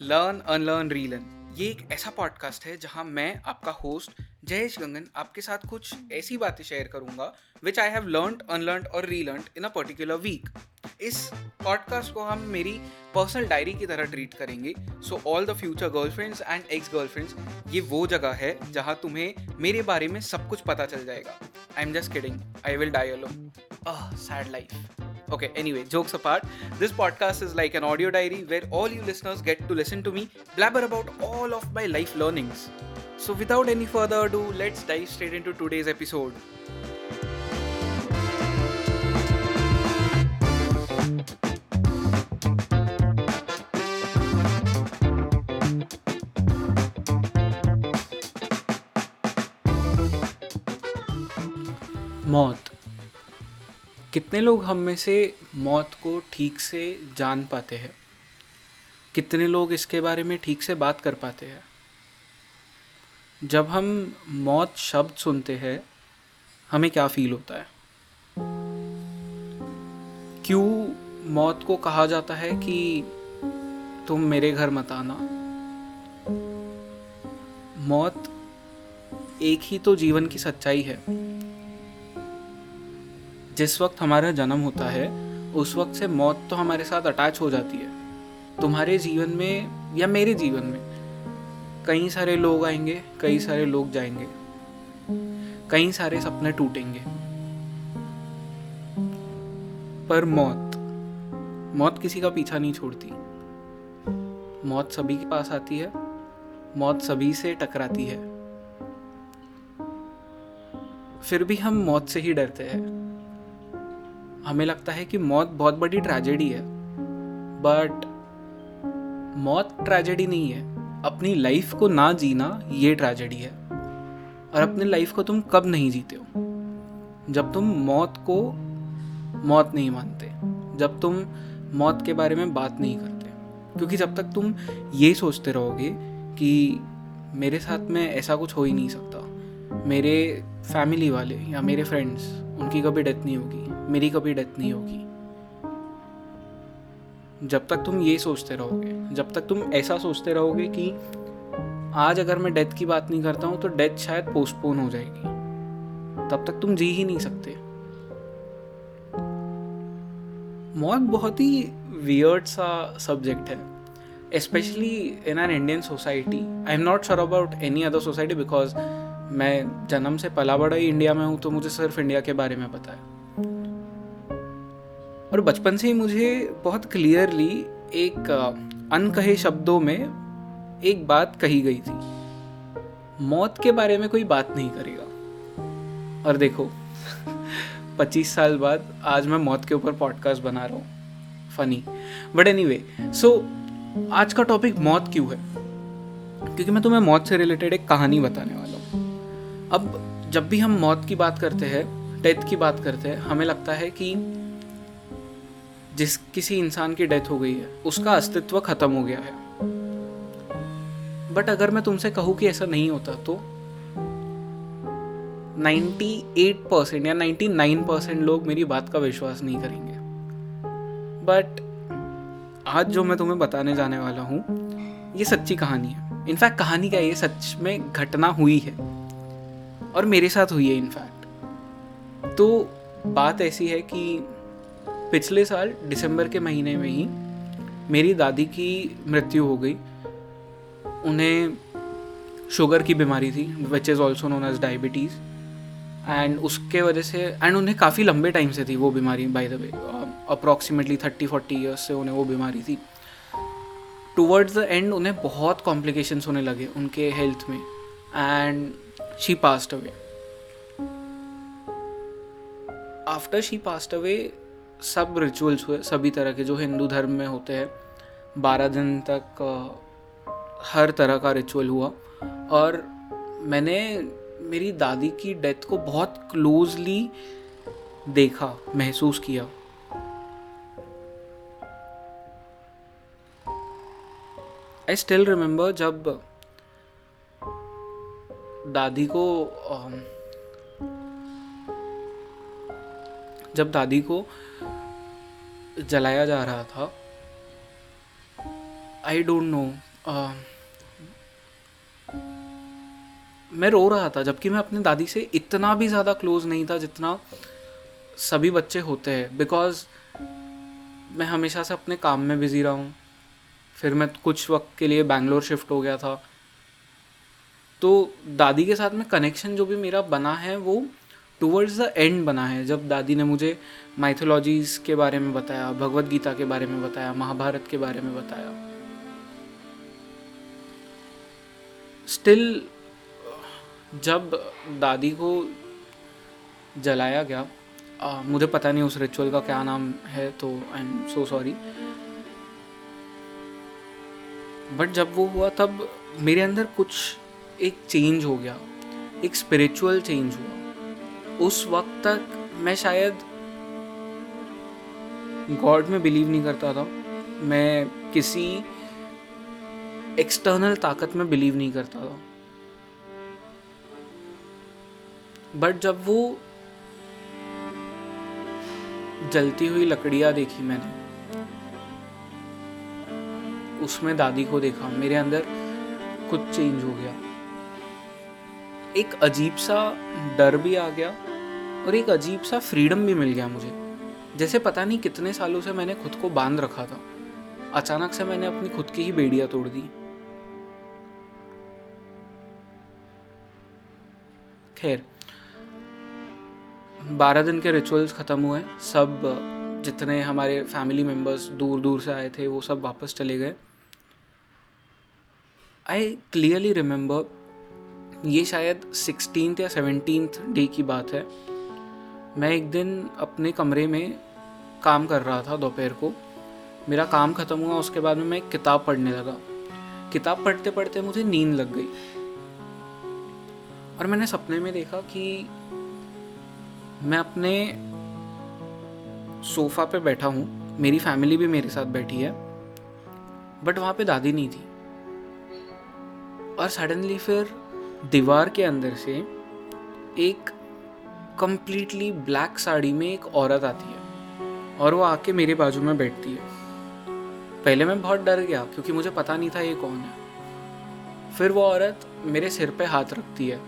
Learn unlearn relearn ये एक ऐसा पॉडकास्ट है जहाँ मैं, आपका होस्ट जयेश गंगन, आपके साथ कुछ ऐसी बातें शेयर करूँगा which I have learn unlearn और relearn in a particular week इस पॉडकास्ट को हम मेरी पर्सनल डायरी की तरह ट्रीट करेंगे. So all the future girlfriends and ex girlfriends ये वो जगह है जहाँ तुम्हें मेरे बारे में सब कुछ पता चल जाएगा. I am just kidding I will die alone sad life Okay, anyway, jokes apart, this podcast is like an audio diary where all you listeners get to listen to me blabber about all of my life learnings. So, without any further ado, let's dive straight into today's episode. मौत कितने लोग हम में से मौत को ठीक से जान पाते हैं? कितने लोग इसके बारे में ठीक से बात कर पाते हैं? जब हम मौत शब्द सुनते हैं, हमें क्या फील होता है? क्यों मौत को कहा जाता है कि तुम मेरे घर मत आना? मौत एक ही तो जीवन की सच्चाई है। जिस वक्त हमारा जन्म होता है, उस वक्त से मौत तो हमारे साथ अटैच हो जाती है। तुम्हारे जीवन में या मेरे जीवन में कई सारे लोग आएँगे, कई सारे लोग जाएँगे, कई सारे सपने टूटेंगे। पर मौत मौत किसी का पीछा नहीं छोड़ती। मौत सभी के पास आती है, मौत सभी से टकराती है। फिर भी हम मौत से ही डरते हैं। हमें लगता है कि मौत बहुत बड़ी ट्रेजेडी है बट मौत ट्रेजेडी नहीं है। अपनी लाइफ को ना जीना ये ट्रेजेडी है। और अपनी लाइफ को तुम कब नहीं जीते हो? जब तुम मौत को मौत नहीं मानते, जब तुम मौत के बारे में बात नहीं करते, क्योंकि जब तक तुम ये सोचते रहोगे कि मेरे साथ में ऐसा कुछ हो ही नहीं सकता मेरे फैमिली वाले या मेरे फ्रेंड्स उनकी कभी डेथ नहीं होगी, मेरी कभी डेथ नहीं होगी। जब तक तुम ये सोचते रहोगे, जब तक तुम ऐसा सोचते रहोगे कि आज अगर मैं डेथ की बात नहीं करता हूँ तो डेथ शायद पोस्टपोन हो जाएगी। तब तक तुम जी ही नहीं सकते। मौत बहुत ही वियर्ड सा सब्जेक्ट है। Specially in an Indian society I am not sure about any other society because मैं जन्म से पला बड़ा ही इंडिया में हूँ तो मुझे सिर्फ़ इंडिया के बारे में पता है। और बचपन से ही मुझे बहुत क्लियरली एक अनकहे शब्दों में एक बात कही गई थी। मौत के बारे में कोई बात नहीं करेगा। और देखो 25 साल बाद आज मैं मौत के ऊपर पॉडकास्ट बना रहा हूँ। Funny but anyway so आज का टॉपिक मौत क्यों है? क्योंकि मैं तुम्हें मौत से रिलेटेड एक कहानी बताने वाला अब जब भी हम मौत की बात करते हैं, डेथ की बात करते हैं, हमें लगता है कि जिस किसी इंसान की डेथ हो गई है, उसका अस्तित्व खत्म हो गया है। बट अगर मैं तुमसे कहूँ कि ऐसा नहीं होता तो 98 परसेंट या 99 परसेंट लोग मेरी बात का विश्वास नहीं करेंगे। बट आज जो मैं तुम्हें बताने जाने वाला हूँ, ये सच्ची कहानी है। इनफैक्ट कहानी क्या ये सच में घटना हुई है। और मेरे साथ हुई है इनफैक्ट तो बात ऐसी है कि पिछले साल दिसंबर के महीने में ही मेरी दादी की मृत्यु हो गई। उन्हें शुगर की बीमारी थी which is also known as diabetes and उसके वजह से एंड उन्हें काफ़ी लंबे टाइम से थी वो बीमारी by the way approximately thirty forty years से उन्हें वो बीमारी थी। टूवर्ड्स द एंड उन्हें बहुत कॉम्प्लिकेशंस होने लगे उनके हेल्थ में। And she passed away after she passed away सब रिचुअल्स हुए, सभी तरह के जो हिंदू धर्म में होते हैं, बारह दिन तक हर तरह का रिचुअल हुआ। और मैंने मेरी दादी की डेथ को बहुत क्लोजली देखा, महसूस किया। आई स्टिल रिमेम्बर जब दादी को जब दादी को जलाया जा रहा था आई डोंट नो मैं रो रहा था, जबकि मैं अपनी दादी से इतना भी ज़्यादा क्लोज नहीं था जितना सभी बच्चे होते हैं बिकॉज़ मैं हमेशा से अपने काम में बिज़ी रहा हूँ। फिर मैं कुछ वक्त के लिए बैंगलोर शिफ्ट हो गया था। तो दादी के साथ में कनेक्शन जो भी मेरा बना है वो टूवर्ड्स द एंड बना है। जब दादी ने मुझे माइथोलॉजीज़ के बारे में बताया भगवत गीता के बारे में बताया महाभारत के बारे में बताया। स्टिल जब दादी को जलाया गया आ, मुझे पता नहीं उस रिचुअल का क्या नाम है तो I am so sorry but जब वो हुआ तब मेरे अंदर कुछ एक चेंज हो गया, एक स्पिरिचुअल चेंज हुआ। उस वक्त तक मैं शायद गॉड में बिलीव नहीं करता था। मैं किसी एक्सटर्नल ताकत में बिलीव नहीं करता था। बट जब वो जलती हुई लकड़ियाँ देखी मैंने, उसमें दादी को देखा, मेरे अंदर कुछ चेंज हो गया। एक अजीब सा डर भी आ गया और एक अजीब सा फ्रीडम भी मिल गया मुझे। जैसे पता नहीं कितने सालों से मैंने खुद को बाँध रखा था। अचानक से मैंने अपनी खुद की ही बेड़ियाँ तोड़ दी। खैर, बारह दिन के रिचुअल्स ख़त्म हुए। सब, जितने हमारे फैमिली मेंबर्स दूर दूर से आए थे, वो सब वापस चले गए। आई क्लियरली रिमेंबर ये शायद सिक्सटीन या सेवनटीन डे की बात है। मैं एक दिन अपने कमरे में काम कर रहा था दोपहर को। मेरा काम ख़त्म हुआ, उसके बाद में मैं एक किताब पढ़ने लगा। किताब पढ़ते पढ़ते मुझे नींद लग गई। और मैंने सपने में देखा कि मैं अपने सोफ़ा पे बैठा हूँ। मेरी फैमिली भी मेरे साथ बैठी है, बट वहाँ पे दादी नहीं थी। और सडनली फिर दीवार के अंदर से एक कम्प्लीटली ब्लैक साड़ी में एक औरत आती है और वो आके मेरे बाजू में बैठती है। पहले मैं बहुत डर गया क्योंकि मुझे पता नहीं था ये कौन है। फिर वो औरत मेरे सिर पे हाथ रखती है।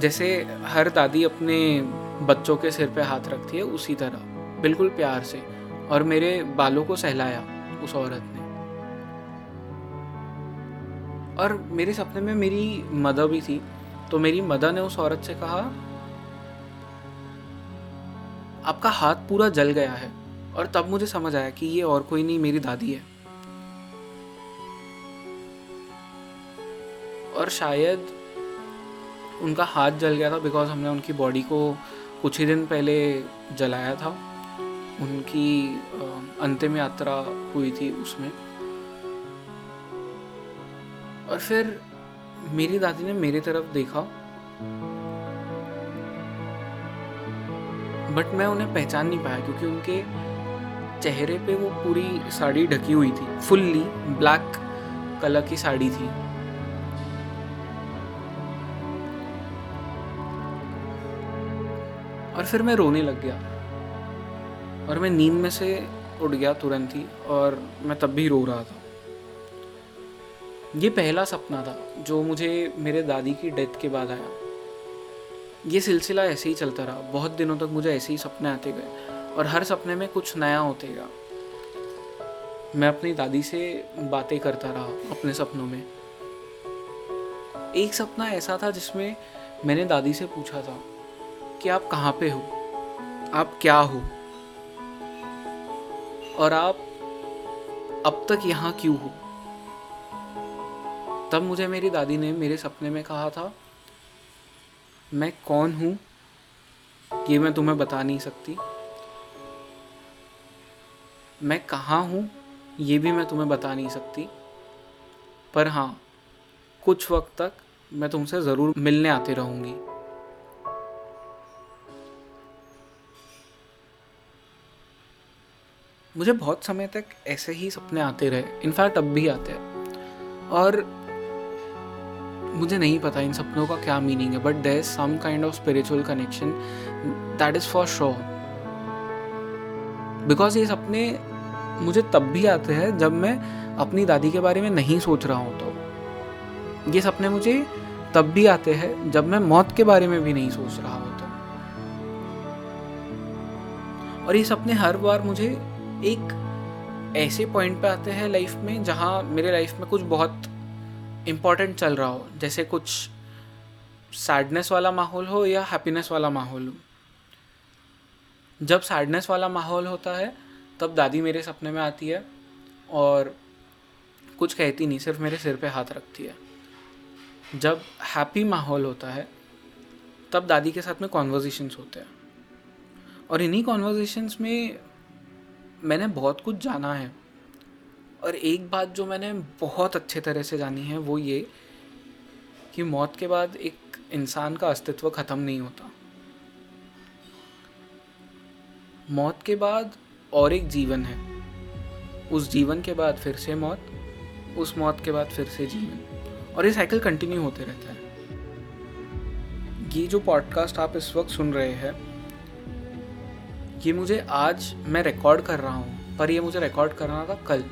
जैसे हर दादी अपने बच्चों के सिर पे हाथ रखती है, उसी तरह, बिल्कुल प्यार से, और मेरे बालों को सहलाया उस औरत ने। और मेरे सपने में मेरी मदर भी थी तो मेरी मदर ने उस औरत से कहा, आपका हाथ पूरा जल गया है और तब मुझे समझ आया कि ये और कोई नहीं, मेरी दादी है। और शायद उनका हाथ जल गया था बिकॉज़ हमने उनकी बॉडी को कुछ ही दिन पहले जलाया था। उनकी अंतिम यात्रा हुई थी उसमें। और फिर मेरी दादी ने मेरी तरफ़ देखा। बट मैं उन्हें पहचान नहीं पाया क्योंकि उनके चेहरे पे वो पूरी साड़ी ढकी हुई थी। फुल्ली ब्लैक कलर की साड़ी थी। और फिर मैं रोने लग गया। और मैं नींद में से उठ गया तुरंत ही और मैं तब भी रो रहा था। ये पहला सपना था, जो मुझे मेरे दादी की डेथ के बाद आया। ये सिलसिला ऐसे ही चलता रहा, बहुत दिनों तक मुझे ऐसे ही सपने आते गए, और हर सपने में कुछ नया होते गया। मैं अपनी दादी से बातें करता रहा, अपने सपनों में। एक सपना ऐसा था जिसमें मैंने दादी से पूछा था कि आप कहाँ पे हो? आप क्या हो? और आप अब तक यहाँ क्यों हो? तब मुझे मेरी दादी ने मेरे सपने में कहा था, मैं कौन हूँ ये मैं तुम्हें बता नहीं सकती? मैं कहाँ हूँ ये भी मैं तुम्हें बता नहीं सकती? पर हाँ कुछ वक्त तक मैं तुमसे ज़रूर मिलने आती रहूँगी। मुझे बहुत समय तक ऐसे ही सपने आते रहे इनफैक्ट अब भी आते हैं। और मुझे नहीं पता इन सपनों का क्या मीनिंग है but there is some kind of spiritual connection that is for sure because ये सपने मुझे तब भी आते हैं जब मैं अपनी दादी के बारे में नहीं सोच रहा हूँ तो। ये सपने मुझे तब भी आते हैं जब मैं मौत के बारे में भी नहीं सोच रहा होता और ये सपने हर बार मुझे एक ऐसे पॉइंट पे आते हैं लाइफ में जहाँ मेरे लाइफ में कुछ बहुत इम्पोर्टेंट चल रहा हो, जैसे कुछ सैडनेस वाला माहौल हो या हैप्पीनेस वाला माहौल हो। जब सैडनेस वाला माहौल होता है, तब दादी मेरे सपने में आती है और कुछ कहती नहीं, सिर्फ़ मेरे सिर पे हाथ रखती है। जब हैप्पी माहौल होता है, तब दादी के साथ में कॉन्वर्जेशंस होते हैं। और इन्हीं कॉन्वर्जेशंस में मैंने बहुत कुछ जाना है। और एक बात जो मैंने बहुत अच्छे तरह से जानी है वो ये कि मौत के बाद एक इंसान का अस्तित्व ख़त्म नहीं होता। मौत के बाद और एक जीवन है। उस जीवन के बाद फिर से मौत, उस मौत के बाद फिर से जीवन। और ये साइकिल कंटिन्यू होते रहता है। ये जो पॉडकास्ट आप इस वक्त सुन रहे हैं, ये मुझे आज मैं रिकॉर्ड कर रहा हूँ, पर ये मुझे रिकॉर्ड करना था कल।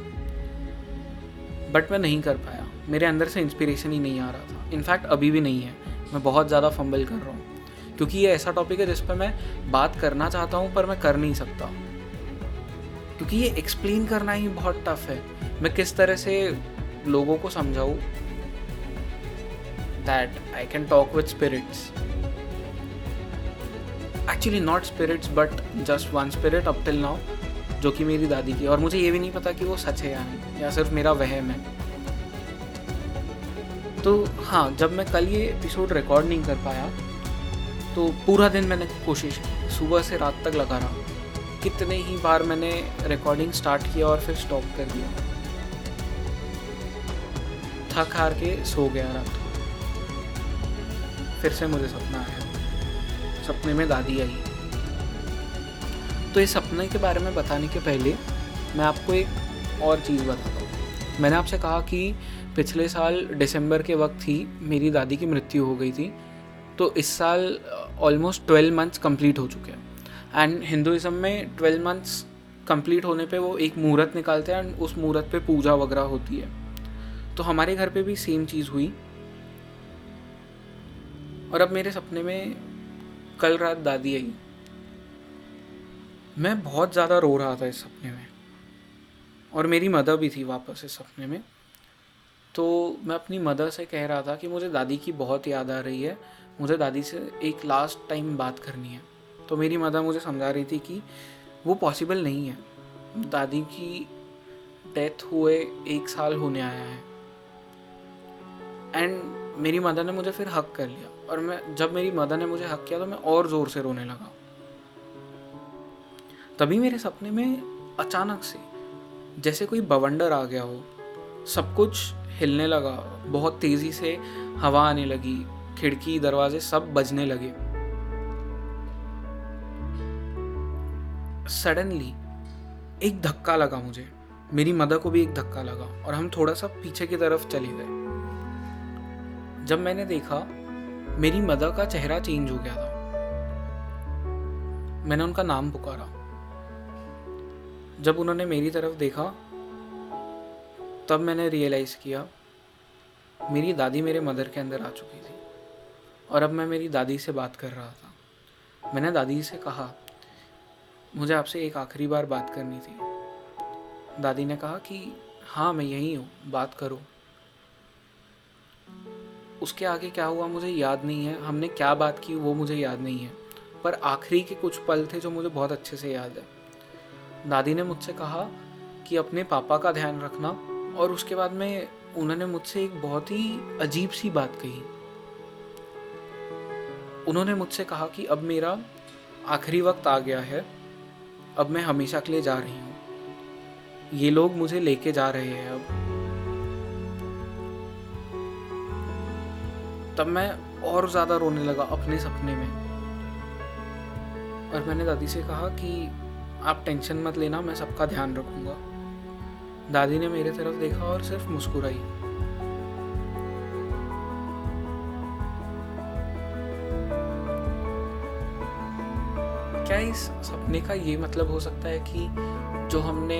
बट मैं नहीं कर पाया। मेरे अंदर से इंस्पिरेशन ही नहीं आ रहा था। इनफैक्ट अभी भी नहीं है। मैं बहुत ज़्यादा फंबल कर रहा हूँ। क्योंकि ये ऐसा टॉपिक है जिस पर मैं बात करना चाहता हूँ, पर मैं कर नहीं सकता। क्योंकि ये एक्सप्लेन करना ही बहुत टफ है। मैं किस तरह से लोगों को समझाऊँ that I can talk with spirits actually not spirits but just one spirit up till now जो कि मेरी दादी की और मुझे ये भी नहीं पता कि वो सच है या नहीं, या सिर्फ़ मेरा वहम है। तो हाँ जब मैं कल ये एपिसोड रिकॉर्ड नहीं कर पाया तो पूरा दिन मैंने कोशिश की। सुबह से रात तक लगा रहा। कितने ही बार मैंने रिकॉर्डिंग स्टार्ट किया और फिर स्टॉप कर दिया। थक हार के सो गया रात। फिर से मुझे सपना आया। सपने में दादी आई। तो इस सपने के बारे में बताने के पहले मैं आपको एक और चीज़ बताता हूँ। मैंने आपसे कहा कि पिछले साल दिसंबर के वक्त ही मेरी दादी की मृत्यु हो गई थी तो इस साल ऑलमोस्ट ट्वेल्व मंथ्स कंप्लीट हो चुके हैं। एंड हिंदुज़म में ट्वेल्व मंथ्स कंप्लीट होने पे वो एक मुहूर्त निकालते हैं एंड उस मुहूर्त पे पूजा वगैरह होती है। तो हमारे घर पे भी सेम चीज़ हुई। और अब मेरे सपने में कल रात दादी आई। मैं बहुत ज़्यादा रो रहा था इस सपने में। और मेरी मदर भी थी वापस इस सपने में। तो मैं अपनी मदर से कह रहा था कि मुझे दादी की बहुत याद आ रही है। मुझे दादी से एक लास्ट टाइम बात करनी है। तो मेरी मदर मुझे समझा रही थी कि वो पॉसिबल नहीं है। दादी की डेथ हुए एक साल होने आया है। एंड मेरी मदर ने मुझे फिर हक कर लिया। और मैं, जब मेरी मदर ने मुझे हक किया तो मैं और ज़ोर से रोने लगा। तभी मेरे सपने में अचानक से, जैसे कोई बवंडर आ गया हो, सब कुछ हिलने लगा, बहुत तेज़ी से हवा आने लगी, खिड़की, दरवाजे सब बजने लगे। सडनली एक धक्का लगा मुझे। मेरी मदर को भी एक धक्का लगा और हम थोड़ा सा पीछे की तरफ़ चले गए। जब मैंने देखा, मेरी मदर का चेहरा चेंज हो गया था। मैंने उनका नाम पुकारा। जब उन्होंने मेरी तरफ़ देखा, तब मैंने रियलाइज़ किया, मेरी दादी मेरे मदर के अंदर आ चुकी थी। और अब मैं मेरी दादी से बात कर रहा था। मैंने दादी से कहा, मुझे आपसे एक आखिरी बार बात करनी थी। दादी ने कहा कि हाँ मैं यहीं हूँ, बात करो। उसके आगे क्या हुआ मुझे याद नहीं है। हमने क्या बात की वो मुझे याद नहीं है। पर आखिरी के कुछ पल थे जो मुझे बहुत अच्छे से याद है। दादी ने मुझसे कहा कि अपने पापा का ध्यान रखना और उसके बाद में उन्होंने मुझसे एक बहुत ही अजीब सी बात कही। उन्होंने मुझसे कहा कि अब मेरा आखिरी वक्त आ गया है, अब मैं हमेशा के लिए जा रही हूँ। ये लोग मुझे लेके जा रहे हैं अब। तब मैं और ज़्यादा रोने लगा अपने सपने में। और मैंने दादी से कहा कि आप टेंशन मत लेना, मैं सबका ध्यान रखूँगा। दादी ने मेरे तरफ़ देखा और सिर्फ़ मुस्कुराई। क्या इस सपने का ये मतलब हो सकता है कि जो हमने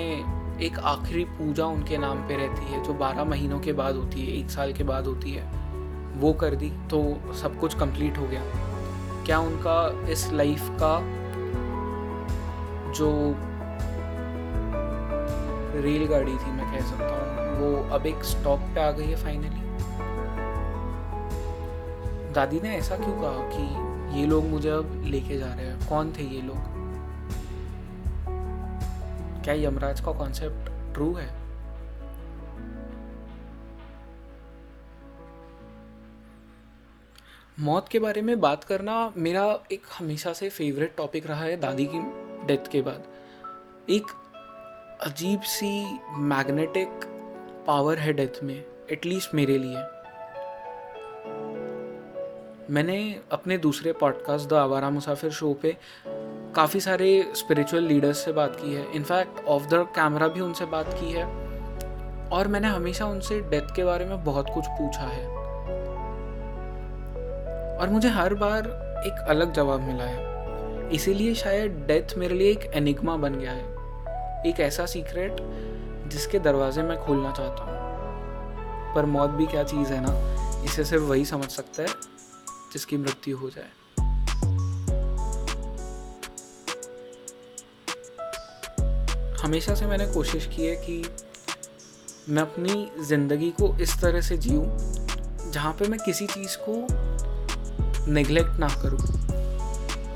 एक आखिरी पूजा उनके नाम पे रहती है, जो बारह महीनों के बाद होती है, एक साल के बाद होती है, वो कर दी तो सब कुछ कंप्लीट हो गया। क्या उनका इस लाइफ का जो रेलगाड़ी थी, मैं कह सकता हूँ, वो अब एक स्टॉप पे आ गई है फाइनली दादी ने ऐसा क्यों कहा कि ये लोग मुझे अब लेके जा रहे हैं? कौन थे ये लोग? क्या यमराज का कॉन्सेप्ट ट्रू है? मौत के बारे में बात करना मेरा एक हमेशा से फेवरेट टॉपिक रहा है दादी की। डेथ के बाद। एक अजीब सी मैग्नेटिक पावर है डेथ में एटलीस्ट मेरे लिए। मैंने अपने दूसरे पॉडकास्ट द आवारा मुसाफिर शो पे काफ़ी सारे स्पिरिचुअल लीडर्स से बात की है। इनफैक्ट ऑफ़ द कैमरा भी उनसे बात की है। और मैंने हमेशा उनसे डेथ के बारे में बहुत कुछ पूछा है। और मुझे हर बार एक अलग जवाब मिला है। इसीलिए शायद डेथ मेरे लिए एक एनिग्मा बन गया है। एक ऐसा सीक्रेट जिसके दरवाजे मैं खोलना चाहता हूँ। पर मौत भी क्या चीज़ है ना? इसे सिर्फ़ वही समझ सकता है जिसकी मृत्यु हो जाए। हमेशा से मैंने कोशिश की है कि मैं अपनी ज़िंदगी को इस तरह से जीऊँ जहाँ पे मैं किसी चीज़ को नेग्लेक्ट ना करूँ।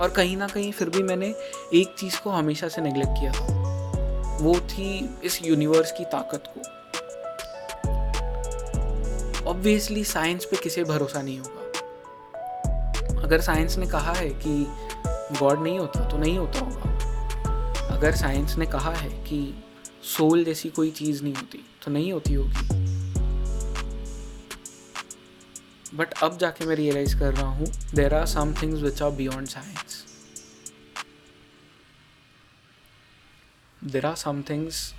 और कहीं ना कहीं फिर भी मैंने एक चीज़ को हमेशा से नेग्लेक्ट किया। था वो थी इस यूनिवर्स की ताकत को। ऑब्वियसली साइंस पे किसी भरोसा नहीं होगा? अगर साइंस ने कहा है कि गॉड नहीं होता तो नहीं होता होगा। अगर साइंस ने कहा है कि सोल जैसी कोई चीज़ नहीं होती तो नहीं होती होगी। बट अब जाके मैं रियलाइज़ कर रहा हूँ there are some things which are beyond science there are some things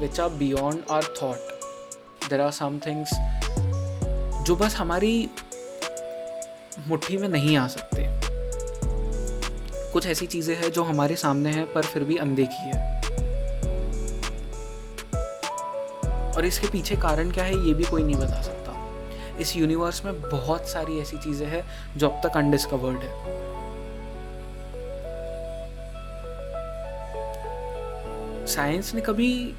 which are beyond our thought there are some things जो बस हमारी मुट्ठी में नहीं आ सकते। कुछ ऐसी चीज़ें हैं जो हमारे सामने हैं, पर फिर भी अनदेखी है। और इसके पीछे कारण क्या है, ये भी कोई नहीं बता सकता। इस यूनिवर्स में बहुत सारी ऐसी चीज़ें हैं जो अब तक अनडिस्कवर्ड है। साइंस ने कभी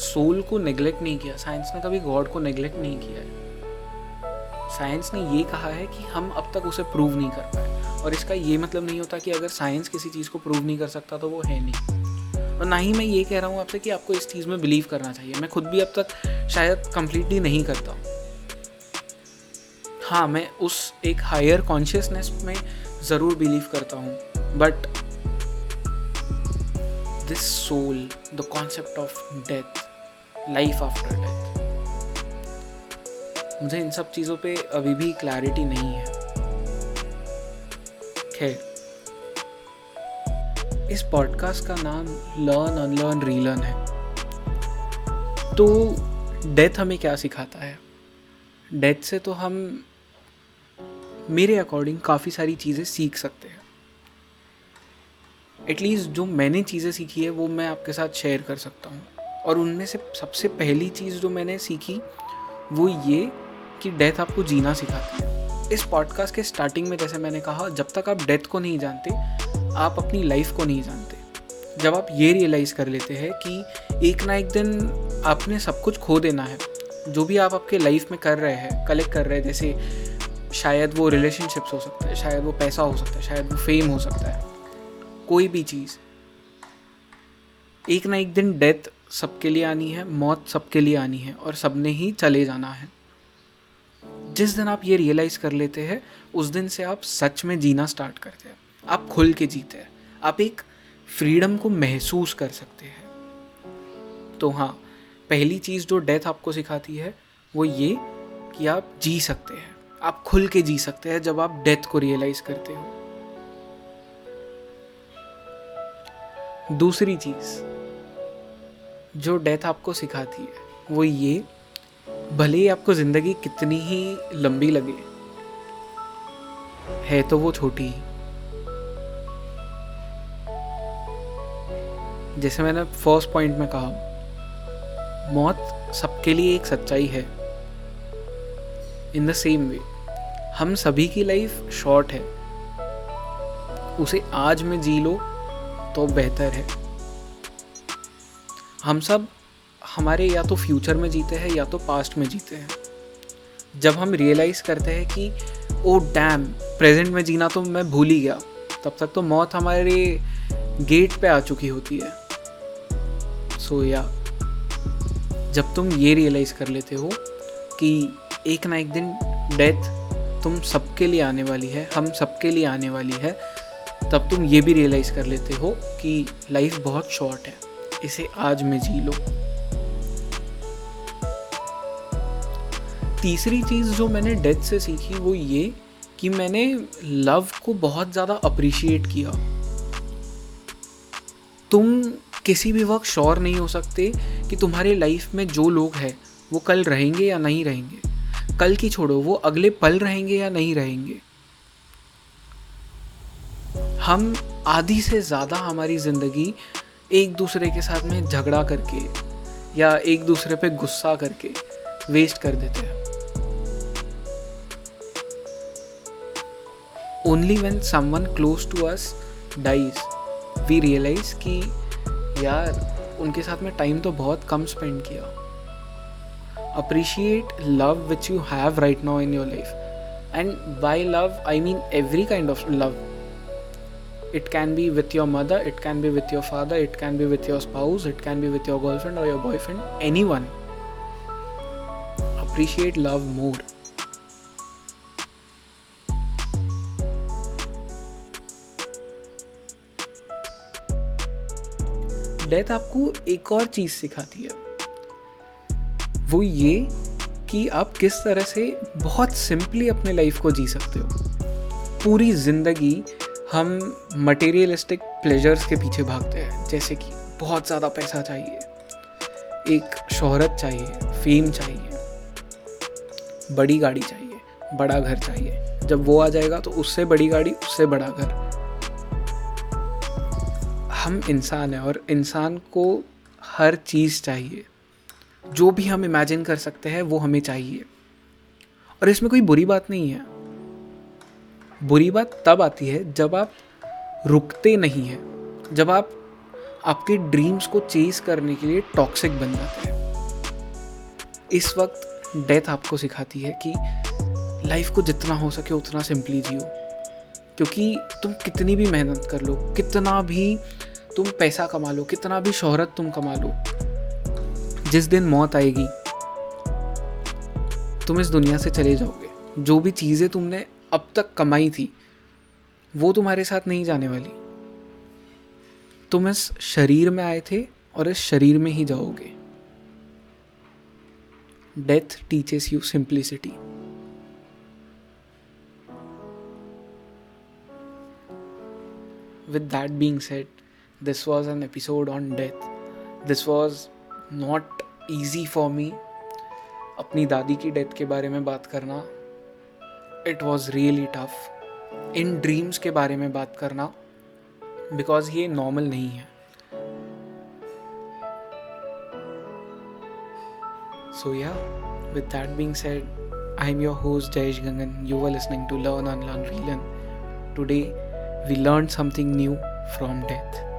सोल को नेग्लेक्ट नहीं किया, साइंस ने कभी गॉड को नेग्लेक्ट नहीं किया है। साइंस ने ये कहा है कि हम अब तक उसे प्रूव नहीं कर पाए। और इसका ये मतलब नहीं होता कि अगर साइंस किसी चीज़ को प्रूव नहीं कर सकता तो वो है नहीं। और ना ही मैं ये कह रहा हूँ आपसे कि आपको इस चीज़ में बिलीव करना चाहिए। मैं खुद भी अब तक शायद कंप्लीटली नहीं करता हूँ। हाँ मैं उस एक हायर कॉन्शियसनेस में ज़रूर बिलीव करता हूँ। But this soul the concept of death life after death मुझे इन सब चीज़ों पे अभी भी क्लैरिटी नहीं है। है इस पॉडकास्ट का नाम लर्न अनलर्न रीलर्न है। तो डेथ हमें क्या सिखाता है? डेथ से तो हम मेरे अकॉर्डिंग काफ़ी सारी चीज़ें सीख सकते हैं। एटलीस्ट जो मैंने चीज़ें सीखी है, वो मैं आपके साथ शेयर कर सकता हूँ। और उनमें से सबसे पहली चीज़ जो मैंने सीखी, वो ये कि डेथ आपको जीना सिखाती है। इस पॉडकास्ट के स्टार्टिंग में जैसे मैंने कहा, जब तक आप डेथ को नहीं जानते, आप अपनी लाइफ को नहीं जानते। जब आप ये रियलाइज़ कर लेते हैं कि एक ना एक दिन आपने सब कुछ खो देना है। जो भी आप आपके लाइफ में कर रहे हैं कलेक्ट कर रहे हैं, जैसे शायद वो रिलेशनशिप्स हो सकता है, शायद वो पैसा हो सकता है, शायद वो फेम हो सकता है। कोई भी चीज़। एक ना एक दिन डेथ सबके लिए आनी है, मौत सबके लिए आनी है और सबने ही चले जाना है। जिस दिन आप ये रियलाइज़ कर लेते हैं, उस दिन से आप सच में जीना स्टार्ट करते हैं। आप खुल के जीते हैं। आप एक फ्रीडम को महसूस कर सकते हैं। तो हाँ पहली चीज़ जो डेथ आपको सिखाती है, वो ये कि आप जी सकते हैं। आप खुल के जी सकते हैं जब आप डेथ को रियलाइज़ करते हो। दूसरी चीज़ जो डेथ आपको सिखाती है, वो ये, भले ही आपको ज़िंदगी कितनी ही लंबी लगे, है तो वो छोटी ही। जैसे मैंने फ़र्स्ट पॉइंट में कहा, मौत सबके लिए एक सच्चाई है। इन द सेम वे हम सभी की लाइफ शॉर्ट है। उसे आज में जी लो तो बेहतर है। हम सब हमारे या तो फ्यूचर में जीते हैं या तो पास्ट में जीते हैं। जब हम रियलाइज़ करते हैं कि ओ डैम प्रेजेंट में जीना तो मैं भूल ही गया। तब तक तो मौत हमारे गेट पे आ चुकी होती है। सो so, या जब तुम ये रियलाइज़ कर लेते हो कि एक ना एक दिन डेथ तुम सबके लिए आने वाली है हम सबके लिए आने वाली है तब तुम ये भी रियलाइज़ कर लेते हो कि लाइफ बहुत शॉर्ट है। इसे आज में जी लो। तीसरी चीज़ जो मैंने डेथ से सीखी वो ये कि मैंने लव को बहुत ज़्यादा अप्रिशिएट किया। तुम किसी भी वक्त श्योर नहीं हो सकते कि तुम्हारे लाइफ में जो लोग हैं, वो कल रहेंगे या नहीं रहेंगे। कल की छोड़ो, वो अगले पल रहेंगे या नहीं रहेंगे। हम आधी से ज़्यादा हमारी ज़िंदगी एक दूसरे के साथ में झगड़ा करके या एक दूसरे पे गुस्सा करके वेस्ट कर देते हैं। Only when someone close to us dies we realise कि यार, उनके साथ में टाइम तो बहुत कम स्पेंड किया। Appreciate love which you have right now in your life and by love I mean every kind of love it can be with your mother it can be with your father it can be with your spouse it can be with your girlfriend और your boy friend anyone appreciate love more death आपको एक और चीज़ सिखाती है। वो ये कि आप किस तरह से बहुत सिंपली अपने लाइफ को जी सकते हो। पूरी ज़िंदगी हम मटेरियलिस्टिक प्लेजर्स के पीछे भागते हैं, जैसे कि बहुत ज़्यादा पैसा चाहिए, एक शोहरत चाहिए फेम चाहिए, बड़ी गाड़ी चाहिए, बड़ा घर चाहिए। जब वो आ जाएगा तो उससे बड़ी गाड़ी, उससे बड़ा घर। हम इंसान हैं और इंसान को हर चीज़ चाहिए। जो भी हम इमेजिन कर सकते हैं, वो हमें चाहिए। और इसमें कोई बुरी बात नहीं है। बुरी बात तब आती है जब आप रुकते नहीं हैं, जब आप आपके ड्रीम्स को चेज करने के लिए टॉक्सिक बन जाते हैं। इस वक्त डेथ आपको सिखाती है कि लाइफ को जितना हो सके उतना सिंपली जियो। क्योंकि तुम कितनी भी मेहनत कर लो, कितना भी तुम पैसा कमा लो, कितना भी शोहरत तुम कमा लो, जिस दिन मौत आएगी, तुम इस दुनिया से चले जाओगे। जो भी चीज़ें तुमने अब तक कमाई थी, वो तुम्हारे साथ नहीं जाने वाली। तुम इस शरीर में आए थे और इस शरीर में ही जाओगे। Death teaches you simplicity with that being said, this was an episode on death. This was not easy for me. अपनी दादी की डेथ के बारे में बात करना it was really tough in dreams के बारे में बात करना बिकॉज़ ये नॉर्मल नहीं है। So yeah with that being said I am your host Jayesh Gangan you are listening to learn unlearn री today we learn something new from death